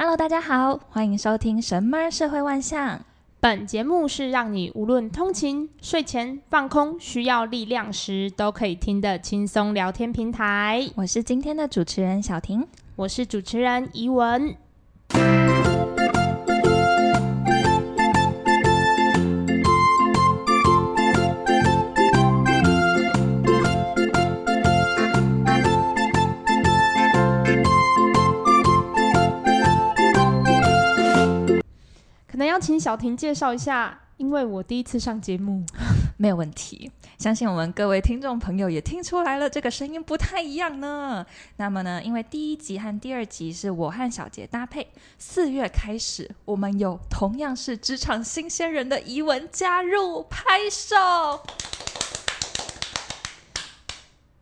Hello，大家好，欢迎收听《神妈社会万象》。本节目是让你无论通勤、睡前、放空、需要力量时，都可以听的轻松聊天平台。我是今天的主持人小婷，我是主持人怡文。能要请小婷介绍一下，因为我第一次上节目，没有问题。相信我们各位听众朋友也听出来了，这个声音不太一样呢。那么呢，因为第一集和第二集是我和小杰搭配，四月开始，我们有同样是职场新鲜人的怡文加入，拍手。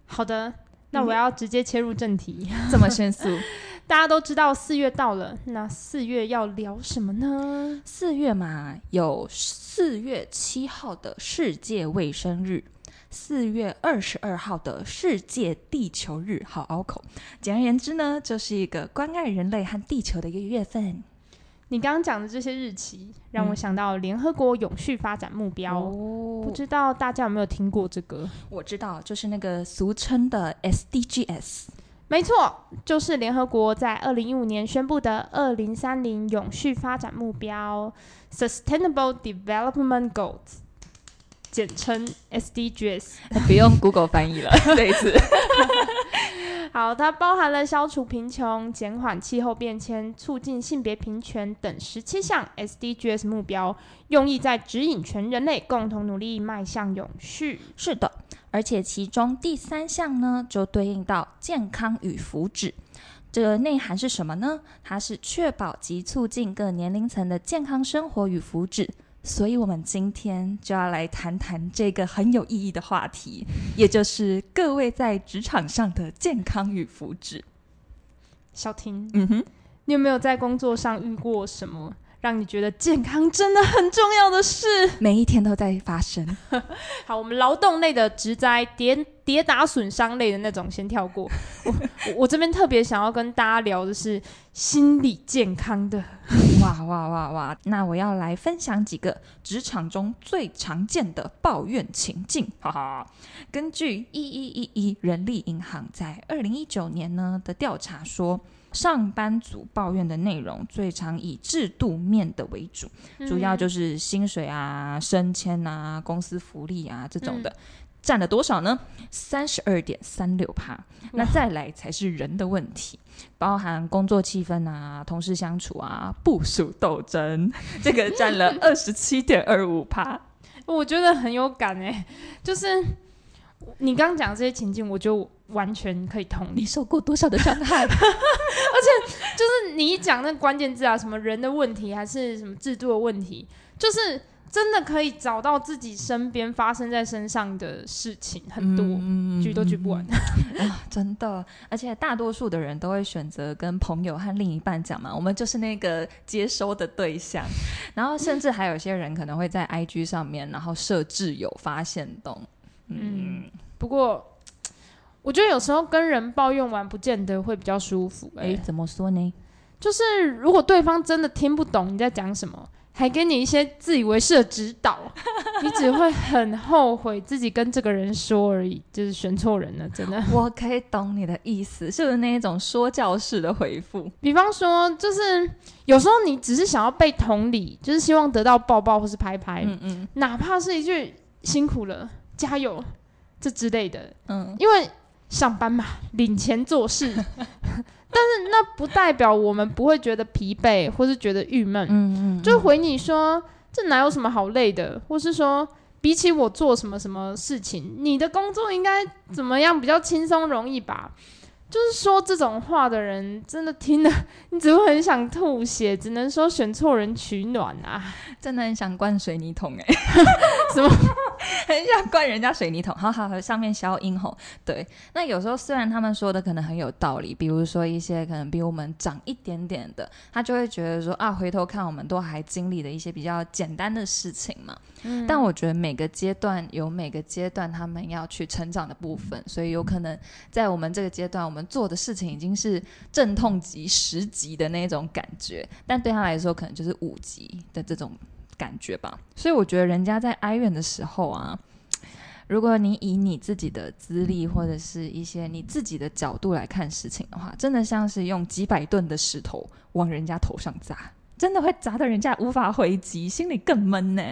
好的，那我要直接切入正题，嗯、这么迅速。大家都知道四月到了，那四月要聊什么呢？四月嘛，有四月七号的世界卫生日，四月二十二号的世界地球日，好拗口。简而言之呢，就是一个关爱人类和地球的一个月份。你刚刚讲的这些日期，让我想到联合国永续发展目标。嗯、不知道大家有没有听过这个？我知道，就是那个俗称的 SDGs。没错，就是联合国在二零一五年宣布的二零三零永续发展目标 （Sustainable Development Goals），简称 SDGs。不用 Google 翻译了，这一次。好，它包含了消除贫穷、减缓气候变迁、促进性别平权等十七项 SDGs 目标，用意在指引全人类共同努力迈向永续。是的，而且其中第三项呢，就对应到健康与福祉。这个内涵是什么呢？它是确保及促进各年龄层的健康生活与福祉。所以，我们今天就要来谈谈这个很有意义的话题，也就是各位在职场上的健康与福祉。小婷，嗯哼，你有没有在工作上遇过什么？让你觉得健康真的很重要的事，每一天都在发生。好，我们劳动类的职灾、跌跌打损伤类的那种先跳过。我我这边特别想要跟大家聊的是心理健康的。哇哇哇哇！那我要来分享几个职场中最常见的抱怨情境。哈哈，根据一一一一人力银行在二零一九年呢的调查说。上班族抱怨的内容最常以制度面的为主，嗯、主要就是薪水啊、升迁啊、公司福利啊这种的，嗯、占了多少呢？三十二点三六趴。那再来才是人的问题，包含工作气氛啊、同事相处啊、部署斗争，这个占了 二十七点二五趴。我觉得很有感哎、欸，就是你刚刚讲这些情境，我就。完全可以同理，你受过多少的伤害？而且就是你一讲那个关键字啊，什么人的问题，还是什么制度的问题，就是真的可以找到自己身边发生在身上的事情很多，嗯、举都举不完啊！真的，而且大多数的人都会选择跟朋友和另一半讲嘛，我们就是那个接收的对象，然后甚至还有些人可能会在 IG 上面，然后设置有发现动，嗯，嗯不过。我觉得有时候跟人抱怨完，不见得会比较舒服。欸。哎，怎么说呢？就是如果对方真的听不懂你在讲什么，还给你一些自以为是的指导，你只会很后悔自己跟这个人说而已，就是选错人了，真的。我可以懂你的意思，是不是那一种说教式的回复？比方说，就是有时候你只是想要被同理，就是希望得到抱抱或是拍拍，嗯嗯，哪怕是一句辛苦了、加油这之类的，嗯，因为。上班嘛，领钱做事，但是那不代表我们不会觉得疲惫，或是觉得郁闷。嗯嗯，就回你说，这哪有什么好累的，或是说，比起我做什么什么事情，你的工作应该怎么样比较轻松容易吧？就是说这种话的人，真的听了你只会很想吐血，只能说选错人取暖啊！真的很想灌水泥桶哎、欸，什么？很想灌人家水泥桶，好好好，上面消音吼。对，那有时候虽然他们说的可能很有道理，比如说一些可能比我们长一点点的，他就会觉得说啊，回头看我们都还经历了一些比较简单的事情嘛。嗯。但我觉得每个阶段有每个阶段他们要去成长的部分，所以有可能在我们这个阶段，我们们做的事情已经是阵痛级、十级的那种感觉，但对他来说可能就是五级的这种感觉吧。所以我觉得人家在哀怨的时候啊，如果你以你自己的资历或者是一些你自己的角度来看事情的话，真的像是用几百吨的石头往人家头上砸，真的会砸得人家无法回击，心里更闷呢。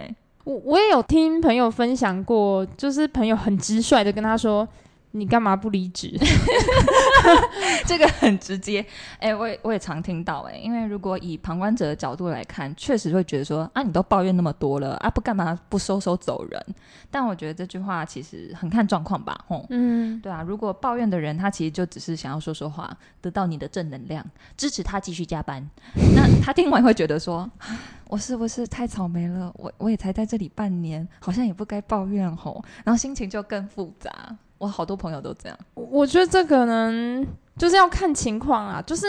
我我也有听朋友分享过，就是朋友很直率的跟他说。你干嘛不离职？这个很直接，哎、欸，我也我也常听到、欸，哎，因为如果以旁观者的角度来看，确实会觉得说，啊，你都抱怨那么多了，啊，不干嘛不收收走人？但我觉得这句话其实很看状况吧，吼，嗯，对啊，如果抱怨的人他其实就只是想要说说话，得到你的正能量，支持他继续加班，那他听完会觉得说，我是不是太草莓了？我我也才在这里半年，好像也不该抱怨吼，然后心情就更复杂。我好多朋友都这样，我觉得这可能就是要看情况啊，就是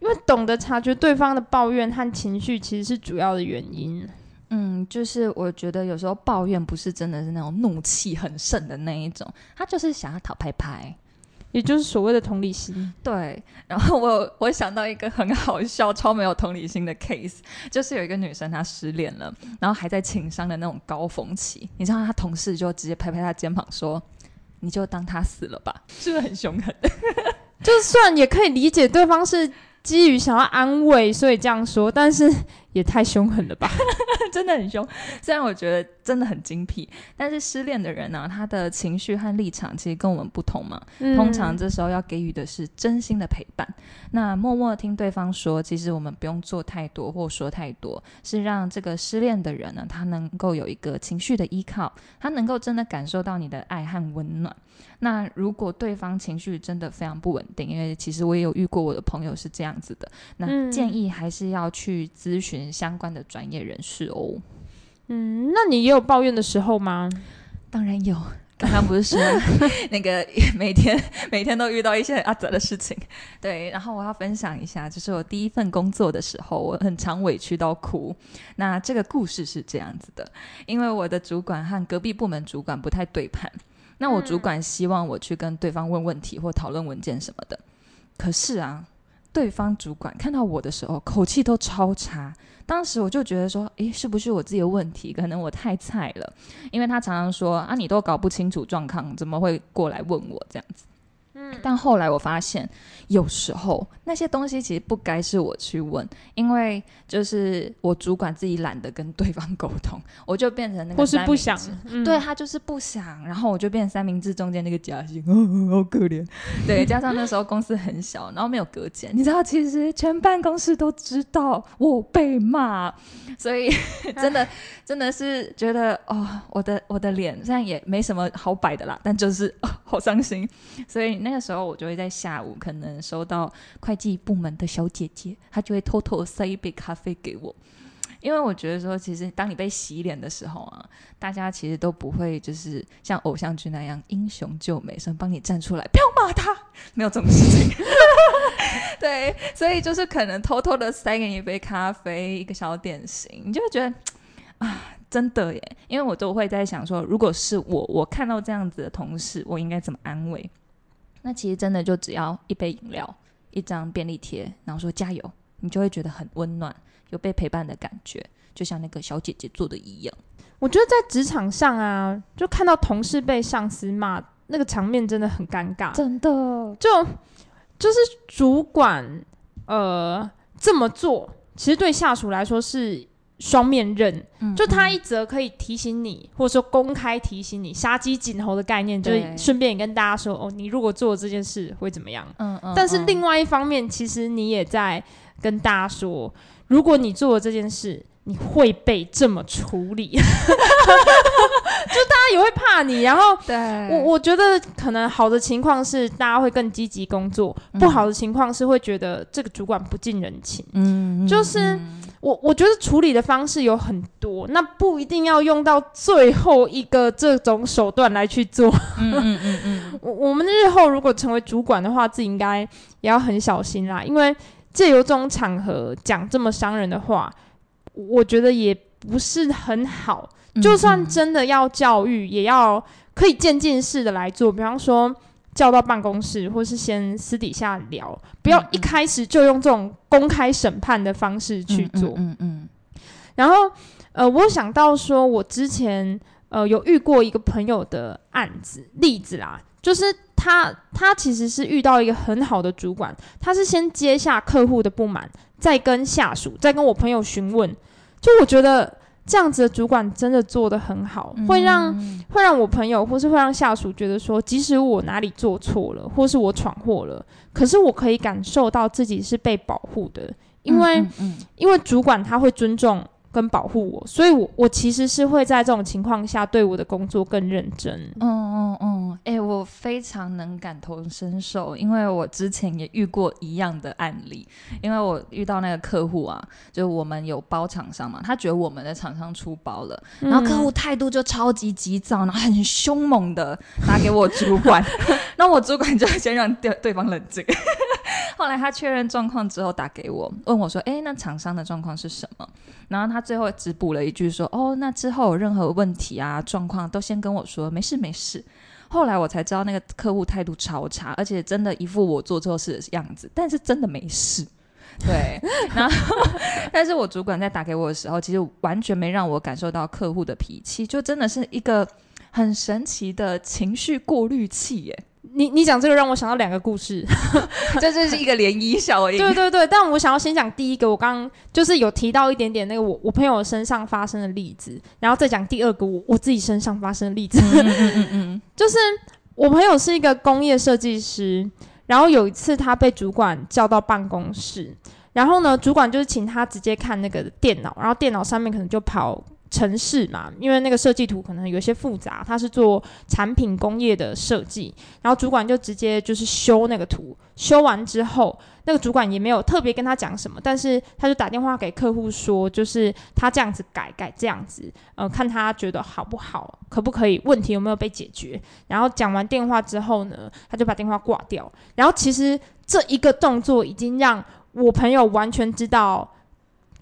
因为懂得察觉对方的抱怨和情绪，其实是主要的原因。嗯，就是我觉得有时候抱怨不是真的是那种怒气很盛的那一种，他就是想要讨拍拍，也就是所谓的同理心。对，然后我我想到一个很好笑、超没有同理心的 case，就是有一个女生她失恋了，然后还在情商的那种高峰期，你知道她同事就直接拍拍她肩膀说。你就当他死了吧，是不是很凶狠？就算也可以理解对方是基于想要安慰，所以这样说，但是 也太凶狠了吧，真的很凶。虽然我觉得真的很精辟，但是失恋的人呢、啊，他的情绪和立场其实跟我们不同嘛。嗯、通常这时候要给予的是真心的陪伴。那默默听对方说，其实我们不用做太多或说太多，是让这个失恋的人呢，他能够有一个情绪的依靠，他能够真的感受到你的爱和温暖。那如果对方情绪真的非常不稳定，因为其实我也有遇过我的朋友是这样子的，那建议还是要去咨询相关的专业人士哦。嗯，那你也有抱怨的时候吗？当然有，刚刚不是说那个 每天每天都遇到一些很阿泽的事情，对。然后我要分享一下，就是我第一份工作的时候，我很常委屈到哭。那这个故事是这样子的，因为我的主管和隔壁部门主管不太对盘。那我主管希望我去跟对方问问题或讨论文件什么的，可是啊，对方主管看到我的时候口气都超差。当时我就觉得说，诶，是不是我自己的问题？可能我太菜了，因为他常常说啊，你都搞不清楚状况，怎么会过来问我这样子？但后来我发现，有时候那些东西其实不该是我去问，因为就是我主管自己懒得跟对方沟通，我就变成那个或是不想，嗯、对他就是不想，然后我就变成三明治中间那个夹心，哦，好可怜。对，加上那时候公司很小，然后没有隔间，你知道，其实全办公室都知道我被骂，所以 真的真的是觉得哦，我的我的脸虽然也没什么好摆的啦，但就是、哦、好伤心，所以那个。那时候我就会在下午可能收到会计部门的小姐姐，她就会偷偷塞一杯咖啡给我，因为我觉得说，其实当你被洗脸的时候啊，大家其实都不会就是像偶像剧那样英雄救美，说帮你站出来，不要骂他，没有这种事情。对，所以就是可能偷偷的塞给你一杯咖啡，一个小点心，你就会觉得啊，真的耶，因为我都会在想说，如果是我，我看到这样子的同事，我应该怎么安慰？那其实真的就只要一杯饮料、一张便利贴，然后说加油，你就会觉得很温暖，有被陪伴的感觉，就像那个小姐姐做的一样。我觉得在职场上啊，就看到同事被上司骂，那个场面真的很尴尬，真的。就就是主管呃这么做，其实对下属来说是。双面刃，就他一则可以提醒你，嗯嗯，或者说公开提醒你，杀鸡儆猴的概念，就是顺便也跟大家说，哦，你如果做这件事会怎么样？嗯嗯。但是另外一方面，其实你也在跟大家说，如果你做了这件事，你会被这么处理，就大家也会怕你。然后，对，我我觉得可能好的情况是大家会更积极工作，嗯，不好的情况是会觉得这个主管不近人情。嗯，就是。嗯我我觉得处理的方式有很多，那不一定要用到最后一个这种手段来去做。嗯嗯嗯嗯。我我们日后如果成为主管的话，自己应该也要很小心啦，因为借由这种场合讲这么伤人的话，我觉得也不是很好。就算真的要教育，也要可以渐进式的来做，比方说。叫到办公室，或是先私底下聊，不要一开始就用这种公开审判的方式去做。嗯嗯。然后，呃，我想到说，我之前呃有遇过一个朋友的案子例子啦，就是他他其实是遇到一个很好的主管，他是先接下客户的不满，再跟下属，再跟我朋友询问，就我觉得。这样子的主管真的做得很好，会让会让我朋友或是会让下属觉得说，即使我哪里做错了，或是我闯祸了，可是我可以感受到自己是被保护的，因为因为主管他会尊重。跟保护我，所以我我其实是会在这种情况下对我的工作更认真。非常能感同身受，因为我之前也遇过一样的案例。因为我遇到那个客户啊，就我们有包厂商嘛，他觉得我们的厂商出包了，然后客户态度就超级急躁，然后很凶猛的打给我主管，那我主管就先让对对方冷静。后来他确认状况之后打给我，问我说：“哎，那厂商的状况是什么？”然后他最后只补了一句说：“哦，那之后有任何问题啊状况都先跟我说，没事没事。”后来我才知道那个客户态度超差，而且真的一副我做错事的样子，但是真的没事。对，然后但是我主管在打给我的时候，其实完全没让我感受到客户的脾气，就真的是一个很神奇的情绪过滤器耶。你你讲这个让我想到两个故事，这这是一个涟漪效应。对对对，但我想要先讲第一个，我刚刚就是有提到一点点那个我我朋友身上发生的例子，然后再讲第二个我我自己身上发生的例子。嗯嗯嗯嗯，就是我朋友是一个工业设计师，然后有一次他被主管叫到办公室，然后呢，主管就是请他直接看那个电脑，然后电脑上面可能就跑。城市嘛，因为那个设计图可能有些复杂，他是做产品工业的设计，然后主管就直接就是修那个图，修完之后，那个主管也没有特别跟他讲什么，但是他就打电话给客户说，就是他这样子改改这样子，呃，看他觉得好不好，可不可以，问题有没有被解决。然后讲完电话之后呢，他就把电话挂掉。然后其实这一个动作已经让我朋友完全知道。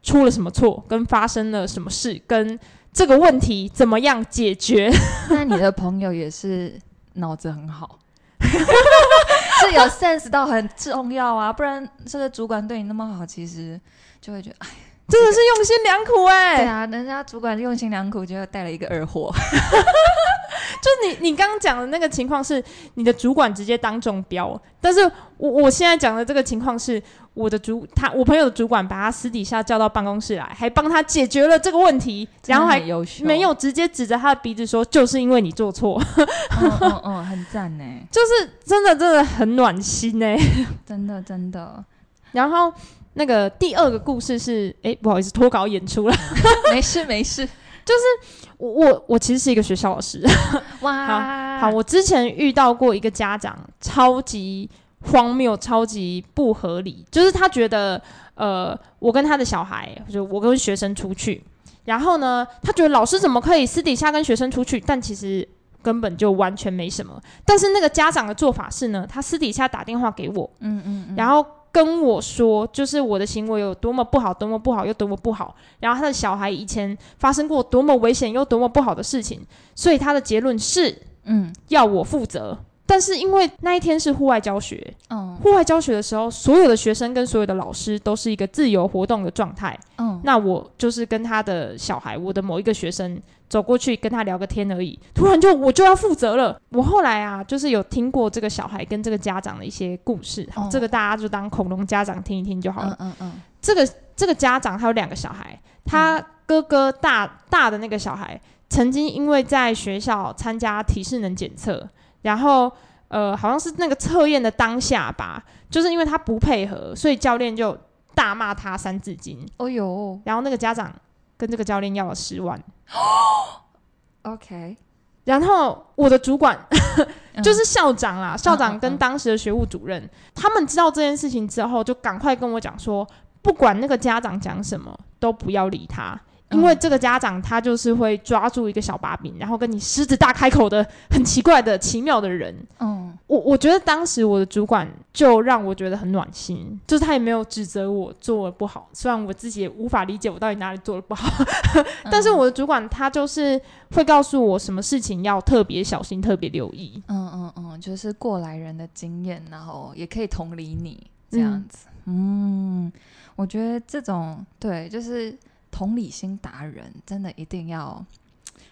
出了什么错，跟发生了什么事，跟这个问题怎么样解决？那你的朋友也是脑子很好，是有 sense 到很重要啊，不然这个主管对你那么好，其实就会觉得，哎，真的是用心良苦哎、欸。对啊，人家主管用心良苦，就带了一个二货。就你你刚刚讲的那个情况是，你的主管直接当中标，但是我我现在讲的这个情况是。我的主他我朋友的主管把他私底下叫到办公室来，还帮他解决了这个问题，然后还没有直接指着他的鼻子说，就是因为你做错。嗯嗯嗯，很赞呢，就是真的真的很暖心呢，真的真的。然后那个第二个故事是，哎，不好意思，脱稿演出了，没事没事，就是我我我其实是一个学校老师，哇，好，好，我之前遇到过一个家长，超级。荒谬，超级不合理。就是他觉得，呃，我跟他的小孩，就我跟学生出去，然后呢，他觉得老师怎么可以私底下跟学生出去？但其实根本就完全没什么。但是那个家长的做法是呢，他私底下打电话给我，嗯嗯，嗯，然后跟我说，就是我的行为有多么不好，多么不好，又多么不好。然后他的小孩以前发生过多么危险又多么不好的事情，所以他的结论是，嗯，要我负责。但是因为那一天是户外教学，嗯，户外教学的时候，所有的学生跟所有的老师都是一个自由活动的状态，嗯，那我就是跟他的小孩，我的某一个学生走过去跟他聊个天而已，突然就我就要负责了。我后来啊，就是有听过这个小孩跟这个家长的一些故事，好，这个大家就当恐龙家长听一听就好了。嗯嗯，嗯，这个这个家长他有两个小孩，他哥哥大大的那个小孩曾经因为在学校参加体适能检测。然后，呃，好像是那个测验的当下吧，就是因为他不配合，所以教练就大骂他三字经。哦呦，然后那个家长跟这个教练要了十万。哦，OK。然后我的主管 就是校长啦，校长跟当时的学务主任，他们知道这件事情之后，就赶快跟我讲说，不管那个家长讲什么，都不要理他。因为这个家长他就是会抓住一个小把柄，然后跟你狮子大开口的很奇怪的奇妙的人。嗯，我我觉得当时我的主管就让我觉得很暖心，就是他也没有指责我做的不好，虽然我自己也无法理解我到底哪里做的不好，但是我的主管他就是会告诉我什么事情要特别小心、特别留意。嗯嗯嗯，嗯，就是过来人的经验，然后也可以同理你这样子。嗯，嗯，我觉得这种对，就是同理心达人，真的一定要。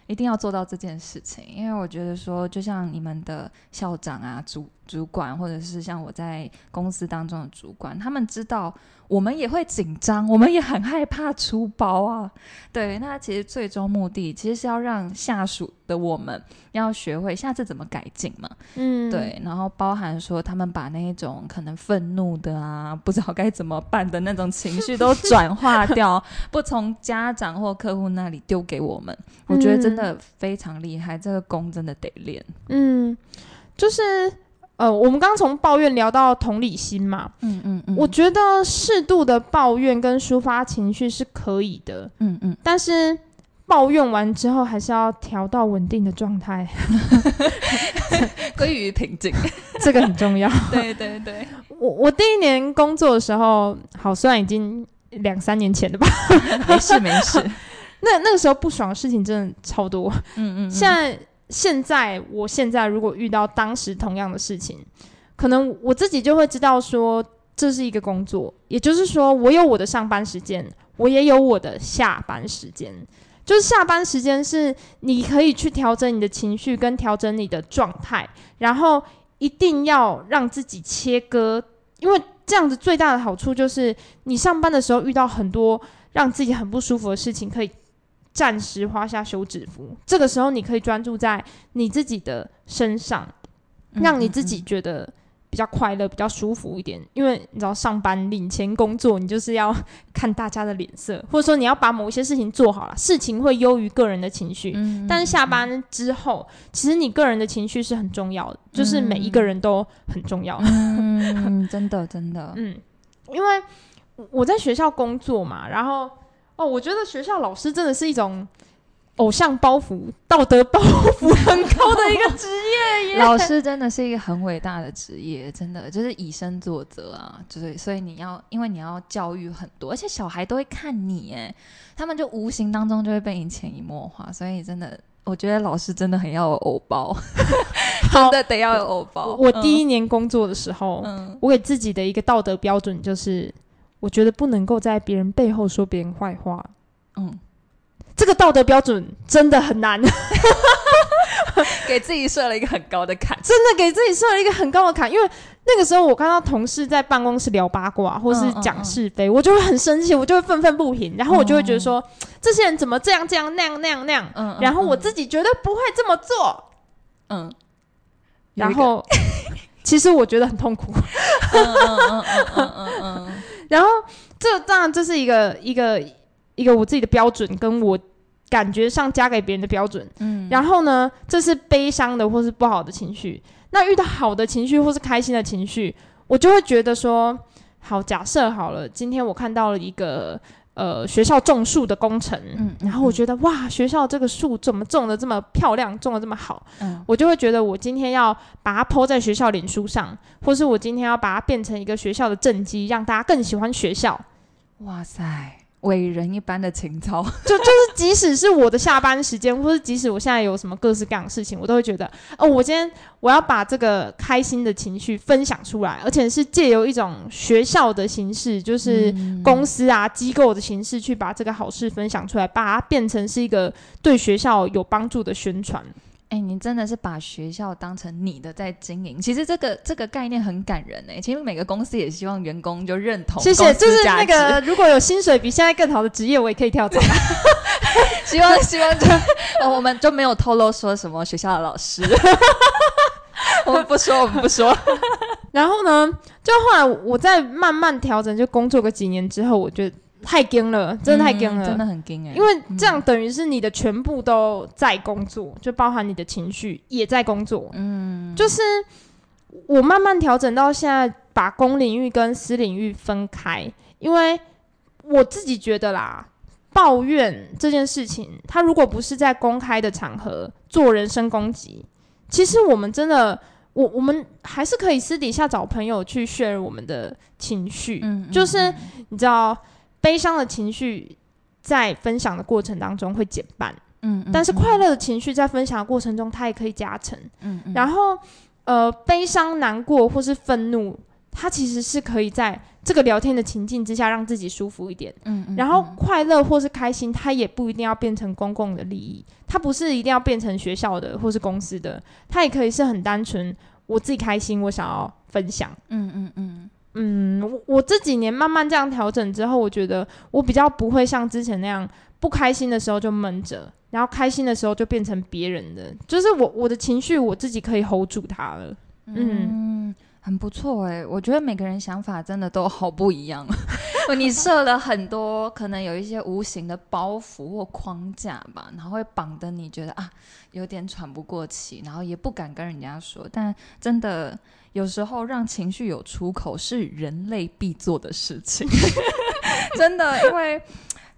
一定要做到这件事情，因为我觉得说，就像你们的校长啊、主主管，或者是像我在公司当中的主管，他们知道。我们也会紧张，我们也很害怕出包啊。对，那其实最终目的其实是要让下属的我们要学会下次怎么改进嘛。嗯，对。然后包含说他们把那一种可能愤怒的啊，不知道该怎么办的那种情绪都转化掉，不从家长或客户那里丢给我们。我觉得真的非常厉害，这个功真的得练。嗯，就是。呃，我们刚从抱怨聊到同理心嘛，嗯嗯嗯，我觉得适度的抱怨跟抒发情绪是可以的，嗯嗯，但是抱怨完之后还是要调到稳定的状态 归于平静，这个很重要。对对对，我我第一年工作的时候，好，虽然已经两三年前了吧，没事没事，那那个时候不爽的事情真的超多，嗯嗯，现在。现在，我现在如果遇到当时同样的事情，可能我自己就会知道说，这是一个工作，也就是说，我有我的上班时间，我也有我的下班时间。就是下班时间是你可以去调整你的情绪跟调整你的状态，然后一定要让自己切割，因为这样子最大的好处就是，你上班的时候遇到很多让自己很不舒服的事情，可以。暂时花下休止符，这个时候你可以专注在你自己的身上，让你自己觉得比较快乐、比较舒服一点。因为你知道，上班领钱工作，你就是要看大家的脸色，或者说你要把某一些事情做好了，事情会优于个人的情绪。但是下班之后，其实你个人的情绪是很重要的，就是每一个人都很重要。嗯，真的，真的，嗯，因为我在学校工作嘛，然后。哦，我觉得学校老师真的是一种偶像包袱、道德包袱很高的一个职业耶。老师真的是一个很伟大的职业，真的就是以身作则啊，就是所以你要，因为你要教育很多，而且小孩都会看你，哎，他们就无形当中就会被你潜移默化，所以真的，我觉得老师真的很要有偶包，真的得要有偶包。我，我第一年工作的时候，嗯，我给自己的一个道德标准就是。我觉得不能够在别人背后说别人坏话，嗯，这个道德标准真的很难，给自己设了一个很高的坎，真的给自己设了一个很高的坎。因为那个时候我看到同事在办公室聊八卦或是讲是非，嗯嗯嗯，我就会很生气，我就会愤愤不平，然后我就会觉得说，嗯、这些人怎么这样这样那样那样那样，嗯，嗯，然后我自己绝对不会这么做，嗯，然后 其实我觉得很痛苦，嗯嗯嗯嗯嗯嗯嗯。这是一个一个一个我自己的标准，跟我感觉上加给别人的标准。嗯，然后呢，这是悲伤的或是不好的情绪。那遇到好的情绪或是开心的情绪，我就会觉得说，好，假设好了，今天我看到了一个。呃，学校种树的工程，嗯，然后我觉得哇，学校这个树怎么种的这么漂亮，种的这么好，嗯，我就会觉得我今天要把它 po 在学校脸书上，或是我今天要把它变成一个学校的政绩，让大家更喜欢学校。哇塞！伟人一般的情操，就 就是，即使是我的下班时间，或是即使我现在有什么各式各样的事情，我都会觉得，哦，我今天我要把这个开心的情绪分享出来，而且是借由一种学校的形式，就是公司啊、机构的形式，去把这个好事分享出来，把它变成是一个对学校有帮助的宣传。哎、欸，你真的是把学校当成你的在经营。其实这个这个概念很感人哎、欸。其实每个公司也希望员工就认同。谢谢，就是那个如果有薪水比现在更好的职业，我也可以跳槽。希望希望就、哦、我们就没有透露说什么学校的老师。我们不说，我们不说。然后呢，就后来我在慢慢调整，就工作个几年之后，我觉得。太惊了，真的太惊了，嗯，真的很惊哎！因为这样等于是你的全部都在工作，嗯、就包含你的情绪也在工作。嗯，就是我慢慢调整到现在，把公领域跟私领域分开，因为我自己觉得啦，抱怨这件事情，他如果不是在公开的场合做人身攻击，其实我们真的，我我们还是可以私底下找朋友去 share 我们的情绪。嗯，就是你知道。悲伤的情绪在分享的过程当中会减半，嗯，嗯，但是快乐的情绪在分享的过程中，它也可以加成，嗯，嗯，然后呃，悲伤、难过或是愤怒，它其实是可以在这个聊天的情境之下让自己舒服一点。嗯，嗯，嗯，然后快乐或是开心，它也不一定要变成公共的利益，它不是一定要变成学校的或是公司的，它也可以是很单纯，我自己开心，我想要分享。嗯嗯嗯嗯，我我这几年慢慢这样调整之后，我觉得我比较不会像之前那样，不开心的时候就闷着。然后开心的时候就变成别人的，就是我我的情绪我自己可以 hold 住它了。嗯，很不错哎，我觉得每个人想法真的都好不一样。你设了很多可能有一些无形的包袱或框架吧，然后会绑得你觉得啊有点喘不过气，然后也不敢跟人家说。但真的有时候让情绪有出口是人类必做的事情，真的，因为。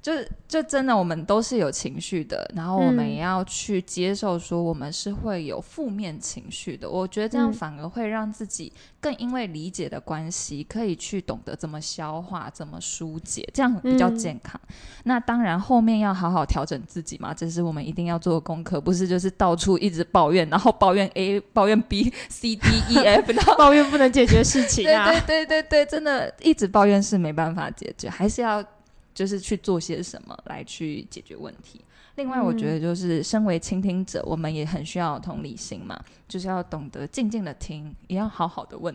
就就真的，我们都是有情绪的，然后我们也要去接受，说我们是会有负面情绪的。我觉得这样反而会让自己更因为理解的关系，可以去懂得怎么消化、怎么疏解，这样比较健康。嗯、那当然，后面要好好调整自己嘛，这是我们一定要做的功课，不是就是到处一直抱怨，然后抱怨 A、抱怨 B、C、D、E、F，然后抱怨不能解决事情啊。对对对对对，真的一直抱怨是没办法解决，还是要。就是去做些什么来去解决问题。另外，我觉得就是身为倾听者，我们也很需要同理心嘛，就是要懂得静静的听，也要好好的问，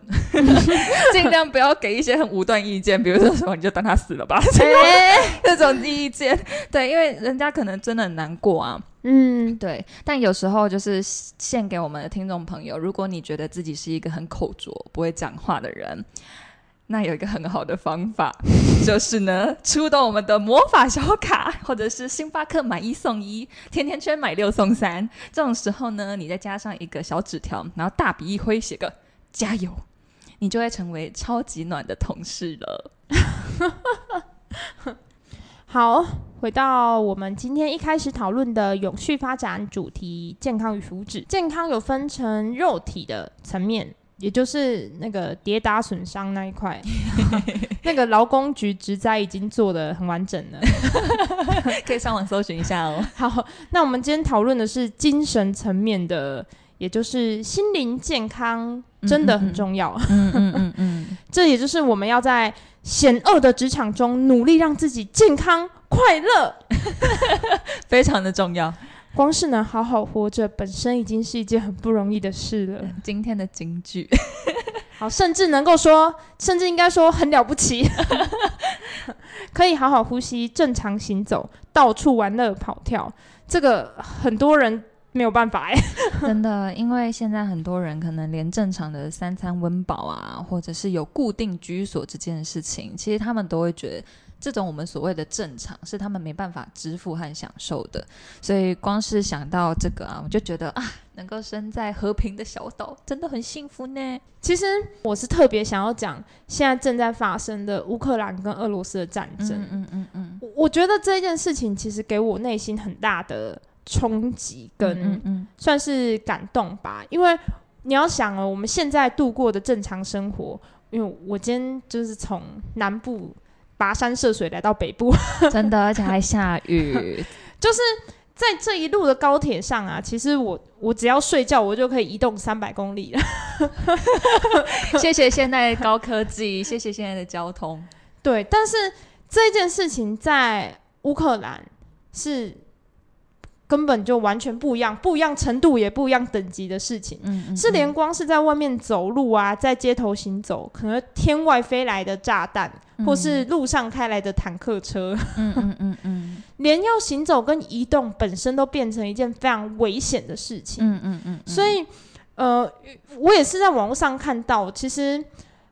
尽量不要给一些很武断意见，比如说什么你就当他死了吧，这种意见。对，因为人家可能真的很难过啊。嗯，对。但有时候就是献给我们的听众朋友，如果你觉得自己是一个很口拙、不会讲话的人。那有一个很好的方法，就是呢，出动我们的魔法小卡，或者是星巴克买一送一，甜甜圈买六送三。这种时候呢，你再加上一个小纸条，然后大笔一挥，写个加油，你就会成为超级暖的同事了。好，回到我们今天一开始讨论的永续发展主题——健康与福祉。健康有分成肉体的层面。也就是那个跌打损伤那一块，那个劳工局职灾已经做的很完整了，可以上网搜寻一下哦。好，那我们今天讨论的是精神层面的，也就是心灵健康真的很重要。嗯嗯嗯嗯，这也就是我们要在险恶的职场中努力让自己健康快乐，非常的重要。光是能好好活着，本身已经是一件很不容易的事了。今天的金句，好，甚至能够说，甚至应该说很了不起，可以好好呼吸，正常行走，到处玩乐跑跳，这个很多人没有办法哎，真的，因为现在很多人可能连正常的三餐温饱啊，或者是有固定居所这件事情，其实他们都会觉得。这种我们所谓的正常，是他们没办法支付和享受的，所以光是想到这个啊，我就觉得啊，能够生在和平的小岛，真的很幸福呢。其实我是特别想要讲现在正在发生的乌克兰跟俄罗斯的战争。嗯嗯嗯嗯，我觉得这件事情其实给我内心很大的冲击跟算是感动吧，因为你要想哦，我们现在度过的正常生活，因为我今天就是从南部。跋山涉水来到北部，真的，而且还下雨。就是在这一路的高铁上啊，其实我我只要睡觉，我就可以移动三百公里了。谢谢现在的高科技，谢谢现在的交通。对，但是这件事情在乌克兰是。根本就完全不一样，不一样程度也不一样等级的事情，嗯嗯嗯、是连光是在外面走路啊，在街头行走，可能天外飞来的炸弹，嗯、或是路上开来的坦克车，嗯嗯嗯嗯、连要行走跟移动本身都变成一件非常危险的事情，嗯嗯嗯、所以，呃，我也是在网络上看到，其实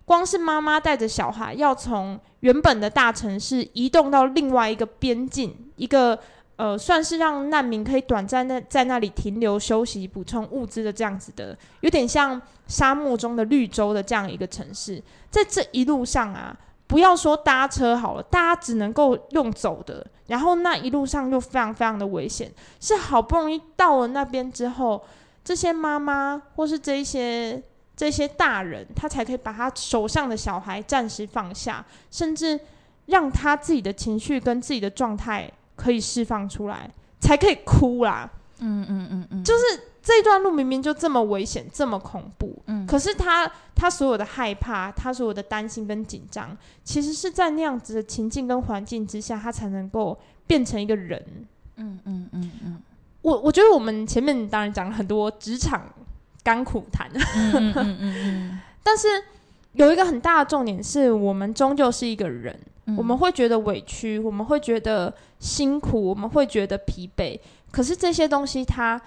光是妈妈带着小孩要从原本的大城市移动到另外一个边境，一个。呃，算是让难民可以短暂的在那里停留休息、补充物资的这样子的，有点像沙漠中的绿洲的这样一个城市。在这一路上啊，不要说搭车好了，大家只能够用走的，然后那一路上又非常非常的危险。是好不容易到了那边之后，这些妈妈或是这些这些大人，他才可以把他手上的小孩暂时放下，甚至让他自己的情绪跟自己的状态。可以释放出来，才可以哭啦。嗯嗯嗯嗯，就是这段路明明就这么危险，这么恐怖，嗯，可是他他所有的害怕，他所有的担心跟紧张，其实是在那样子的情境跟环境之下，他才能够变成一个人。嗯嗯嗯嗯。我我觉得我们前面当然讲了很多职场甘苦谈，嗯嗯嗯嗯，但是有一个很大的重点是我们终究是一个人，嗯，我们会觉得委屈，我们会觉得辛苦，我们会觉得疲惫，可是这些东西它。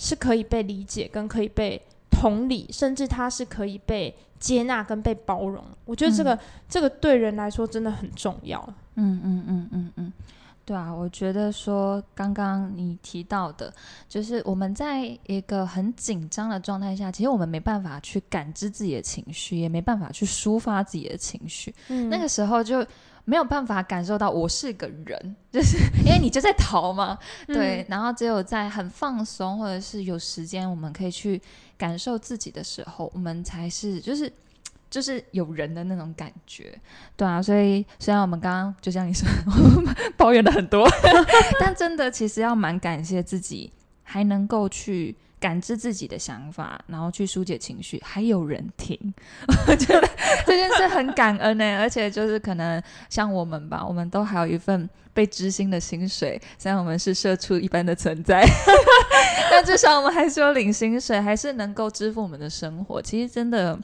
是可以被理解，跟可以被同理，甚至它是可以被接纳跟被包容。我觉得这个、嗯、这个对人来说真的很重要。嗯嗯嗯嗯嗯，对啊，我觉得说刚刚你提到的，就是我们在一个很紧张的状态下，其实我们没办法去感知自己的情绪，也没办法去抒发自己的情绪。嗯，那个时候就。没有办法感受到我是个人，就是因为你就在逃嘛，对。嗯、然后只有在很放松或者是有时间，我们可以去感受自己的时候，我们才是就是就是有人的那种感觉，对啊。所以虽然我们刚刚就像你说抱怨了很多，但真的其实要蛮感谢自己还能够去。感知自己的想法，然后去疏解情绪，还有人听，我觉得这件事很感恩呢、而且就是可能像我们吧，我们都还有一份被知心的薪水，虽然我们是社畜一般的存在，但至少我们还是有领薪水，还是能够支付我们的生活。其实真的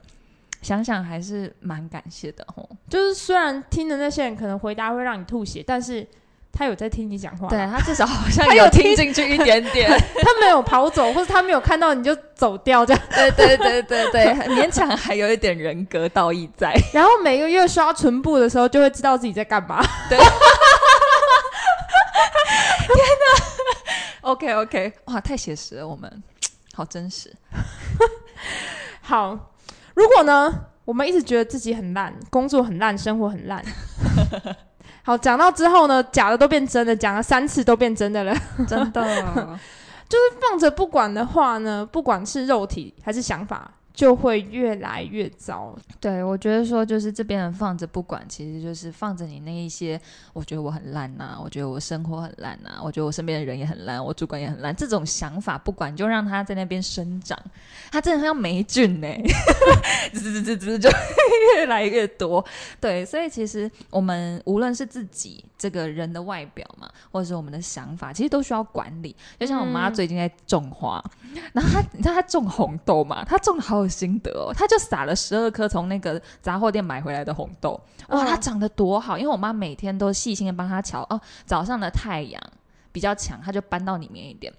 想想还是蛮感谢的吼。就是虽然听的那些人可能回答会让你吐血，但是。他有在听你讲话，对，他至少好像有听进去一点点，他没有跑走，或者他没有看到你就走掉这样，对对对对对，勉强还有一点人格道义在。然后每个月刷唇部的时候，就会知道自己在干嘛。对，天哪，OK OK，哇，太写实了，我们好真实。好，如果呢，我们一直觉得自己很烂，工作很烂，生活很烂。好，讲到之后呢，假的都变真的，讲了三次都变真的了，真的，就是放着不管的话呢，不管是肉体还是想法。就会越来越糟。对，我觉得说就是这边人放着不管，其实就是放着你那一些。我觉得我很烂呐、啊，我觉得我生活很烂呐、啊，我觉得我身边的人也很烂，我主管也很烂。这种想法不管，就让他在那边生长。他真的像霉菌呢，滋滋滋滋就越来越多。对，所以其实我们无论是自己这个人的外表嘛，或者是我们的想法，其实都需要管理。就像我妈最近在种花，嗯、然后她，你知道她种红豆嘛？她种的好。心得哦，他就撒了十二颗从那个杂货店买回来的红豆，哇，它长得多好！因为我妈每天都细心的帮他瞧哦，早上的太阳比较强，他就搬到里面一点。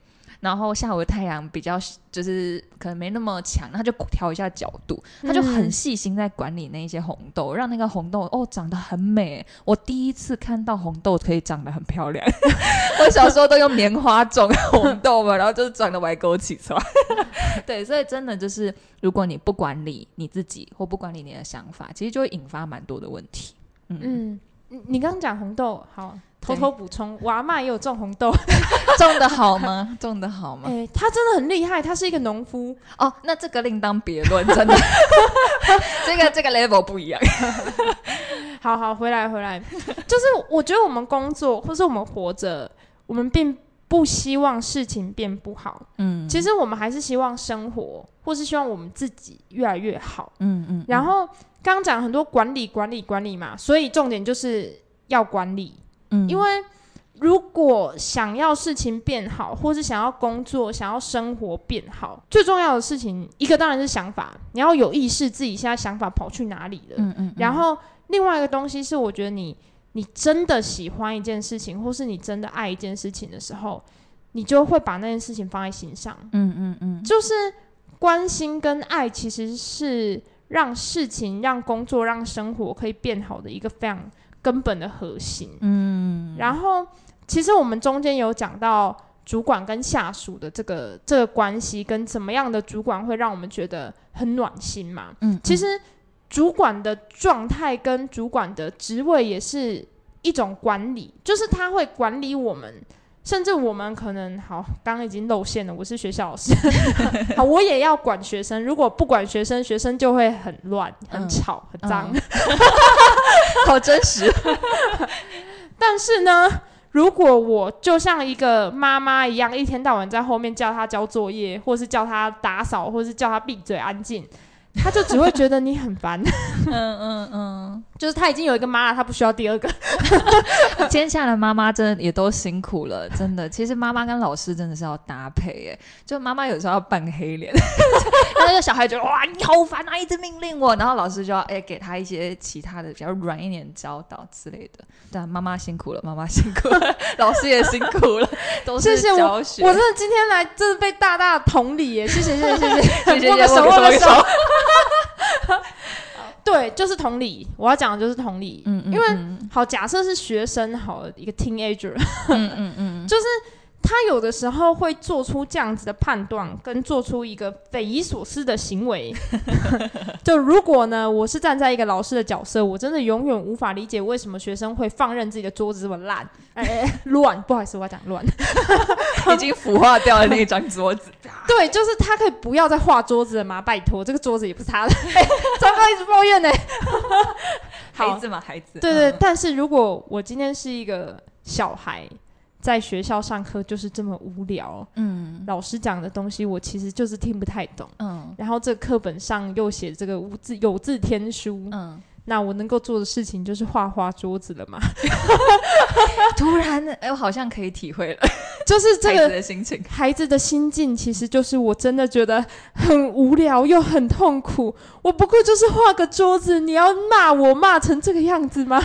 然后下午的太阳比较就是可能没那么强，他就调一下角度，他就很细心在管理那些红豆，嗯、让那个红豆哦长得很美。我第一次看到红豆可以长得很漂亮。我小时候都用棉花种红豆嘛，然后就是长得歪勾起来。对，所以真的就是，如果你不管理你自己或不管理你的想法，其实就会引发蛮多的问题。嗯，嗯你刚刚讲红豆好。偷偷补充，我阿嬷也有种红豆，种的好吗？种的好吗？哎、欸，他真的很厉害，他是一个农夫哦。那这个另当别论，真的，这个这个 level 不一样。好好回来回来，就是我觉得我们工作或是我们活着，我们并不希望事情变不好。嗯，其实我们还是希望生活，或是希望我们自己越来越好。嗯嗯，嗯。然后刚刚讲很多管理管理管理嘛，所以重点就是要管理。嗯，因为如果想要事情变好，或是想要工作、想要生活变好，最重要的事情，一个当然是想法，你要有意识自己现在想法跑去哪里了。嗯嗯，嗯。然后另外一个东西是，我觉得你你真的喜欢一件事情，或是你真的爱一件事情的时候，你就会把那件事情放在心上。嗯嗯嗯。就是关心跟爱，其实是让事情、让工作、让生活可以变好的一个非常。根本的核心，嗯，然后其实我们中间有讲到主管跟下属的这个这个关系，跟怎么样的主管会让我们觉得很暖心嘛，嗯，嗯，其实主管的状态跟主管的职位也是一种管理，就是他会管理我们。甚至我们可能好，刚刚已经露馅了。我是学校老师，好，我也要管学生。如果不管学生，学生就会很乱、很吵、很脏，好真实。但是呢，如果我就像一个妈妈一样，一天到晚在后面叫他交作业，或是叫他打扫，或是叫他闭嘴安静。他就只会觉得你很烦，嗯嗯嗯，就是他已经有一个妈了，他不需要第二个。天下的妈妈真的也都辛苦了，真的。其实妈妈跟老师真的是要搭配，哎。就妈妈有时候要扮黑脸，那个小孩觉得哇你好烦啊，一直命令我，然后老师就要哎给他一些其他的比较软一点教导之类的。对啊，妈妈辛苦了，妈妈辛苦了，老师也辛苦了，都是教学。谢谢我，我真的今天来真的被大大同理耶，谢谢谢谢谢谢，谢 握个手握个手。对，就是同理，我要讲的就是同理。嗯，嗯，嗯，因为好，假设是学生，好了一个 teenager，嗯嗯嗯，就是。他有的时候会做出这样子的判断，跟做出一个匪夷所思的行为。就如果呢，我是站在一个老师的角色，我真的永远无法理解为什么学生会放任自己的桌子这么烂，哎哎，乱，不好意思，我要讲乱，已经腐化掉了那一张桌子。对，就是他可以不要再画桌子了吗？拜托，这个桌子也不是他的。糟糕，一直抱怨呢。孩子嘛，孩子。对对，但是如果我今天是一个小孩。在学校上课就是这么无聊，嗯，老师讲的东西我其实就是听不太懂，嗯，然后这课本上又写这个无字有字天书，嗯。那我能够做的事情就是画画桌子了嘛？突然，哎，我好像可以体会了，就是这个孩子的心情，孩子的心境，其实就是我真的觉得很无聊又很痛苦。我不过就是画个桌子，你要骂我骂成这个样子吗？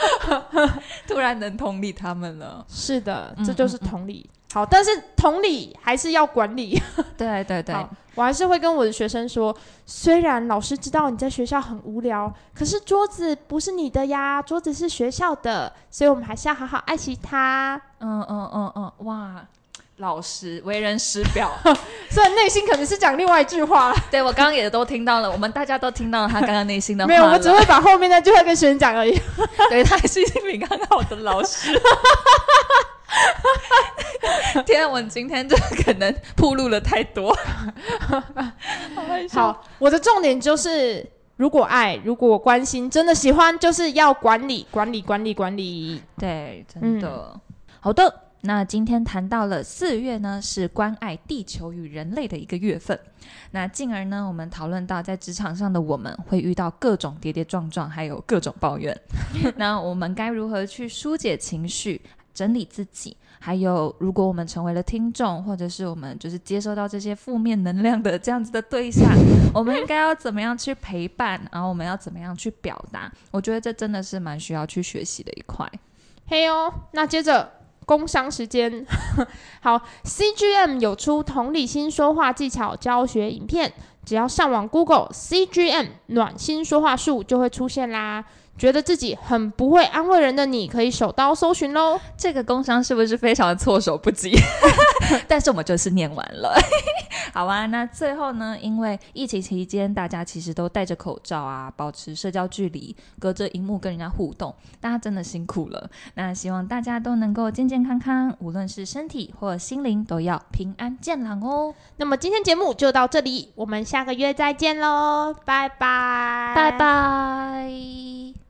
突然能同理他们了。是的，这就是同理。嗯嗯嗯好，但是同理还是要管理。对对对，我还是会跟我的学生说，虽然老师知道你在学校很无聊，可是桌子不是你的呀，桌子是学校的，所以我们还是要好好爱惜它。嗯嗯嗯嗯，哇，老师为人师表，虽然内心可能是讲另外一句话。对，我刚刚也都听到了，我们大家都听到了他刚刚内心的话。没有，我只会把后面那句话跟学生讲而已。对，他还是一名很好的老师。天，我今天就可能铺路了太多。好，我的重点就是，如果爱，如果关心，真的喜欢，就是要管理，管理，管理，管理。对，真的。嗯、好的，那今天谈到了四月呢，是关爱地球与人类的一个月份。那进而呢，我们讨论到在职场上的我们会遇到各种跌跌撞撞，还有各种抱怨。那我们该如何去疏解情绪？整理自己，还有如果我们成为了听众，或者是我们就是接收到这些负面能量的这样子的对象，我们应该要怎么样去陪伴？然后我们要怎么样去表达？我觉得这真的是蛮需要去学习的一块。嘿哟，那接着工商时间，好，CGM 有出同理心说话技巧教学影片，只要上网 Google CGM 暖心说话术就会出现啦。觉得自己很不会安慰人的你，可以手刀搜寻喽。这个工商是不是非常的措手不及？但是我们就是念完了。好啊，那最后呢？因为疫情期间大家其实都戴着口罩啊，保持社交距离，隔着荧幕跟人家互动，大家真的辛苦了。那希望大家都能够健健康康，无论是身体或心灵，都要平安健朗哦。那么今天节目就到这里，我们下个月再见喽，拜拜，拜拜。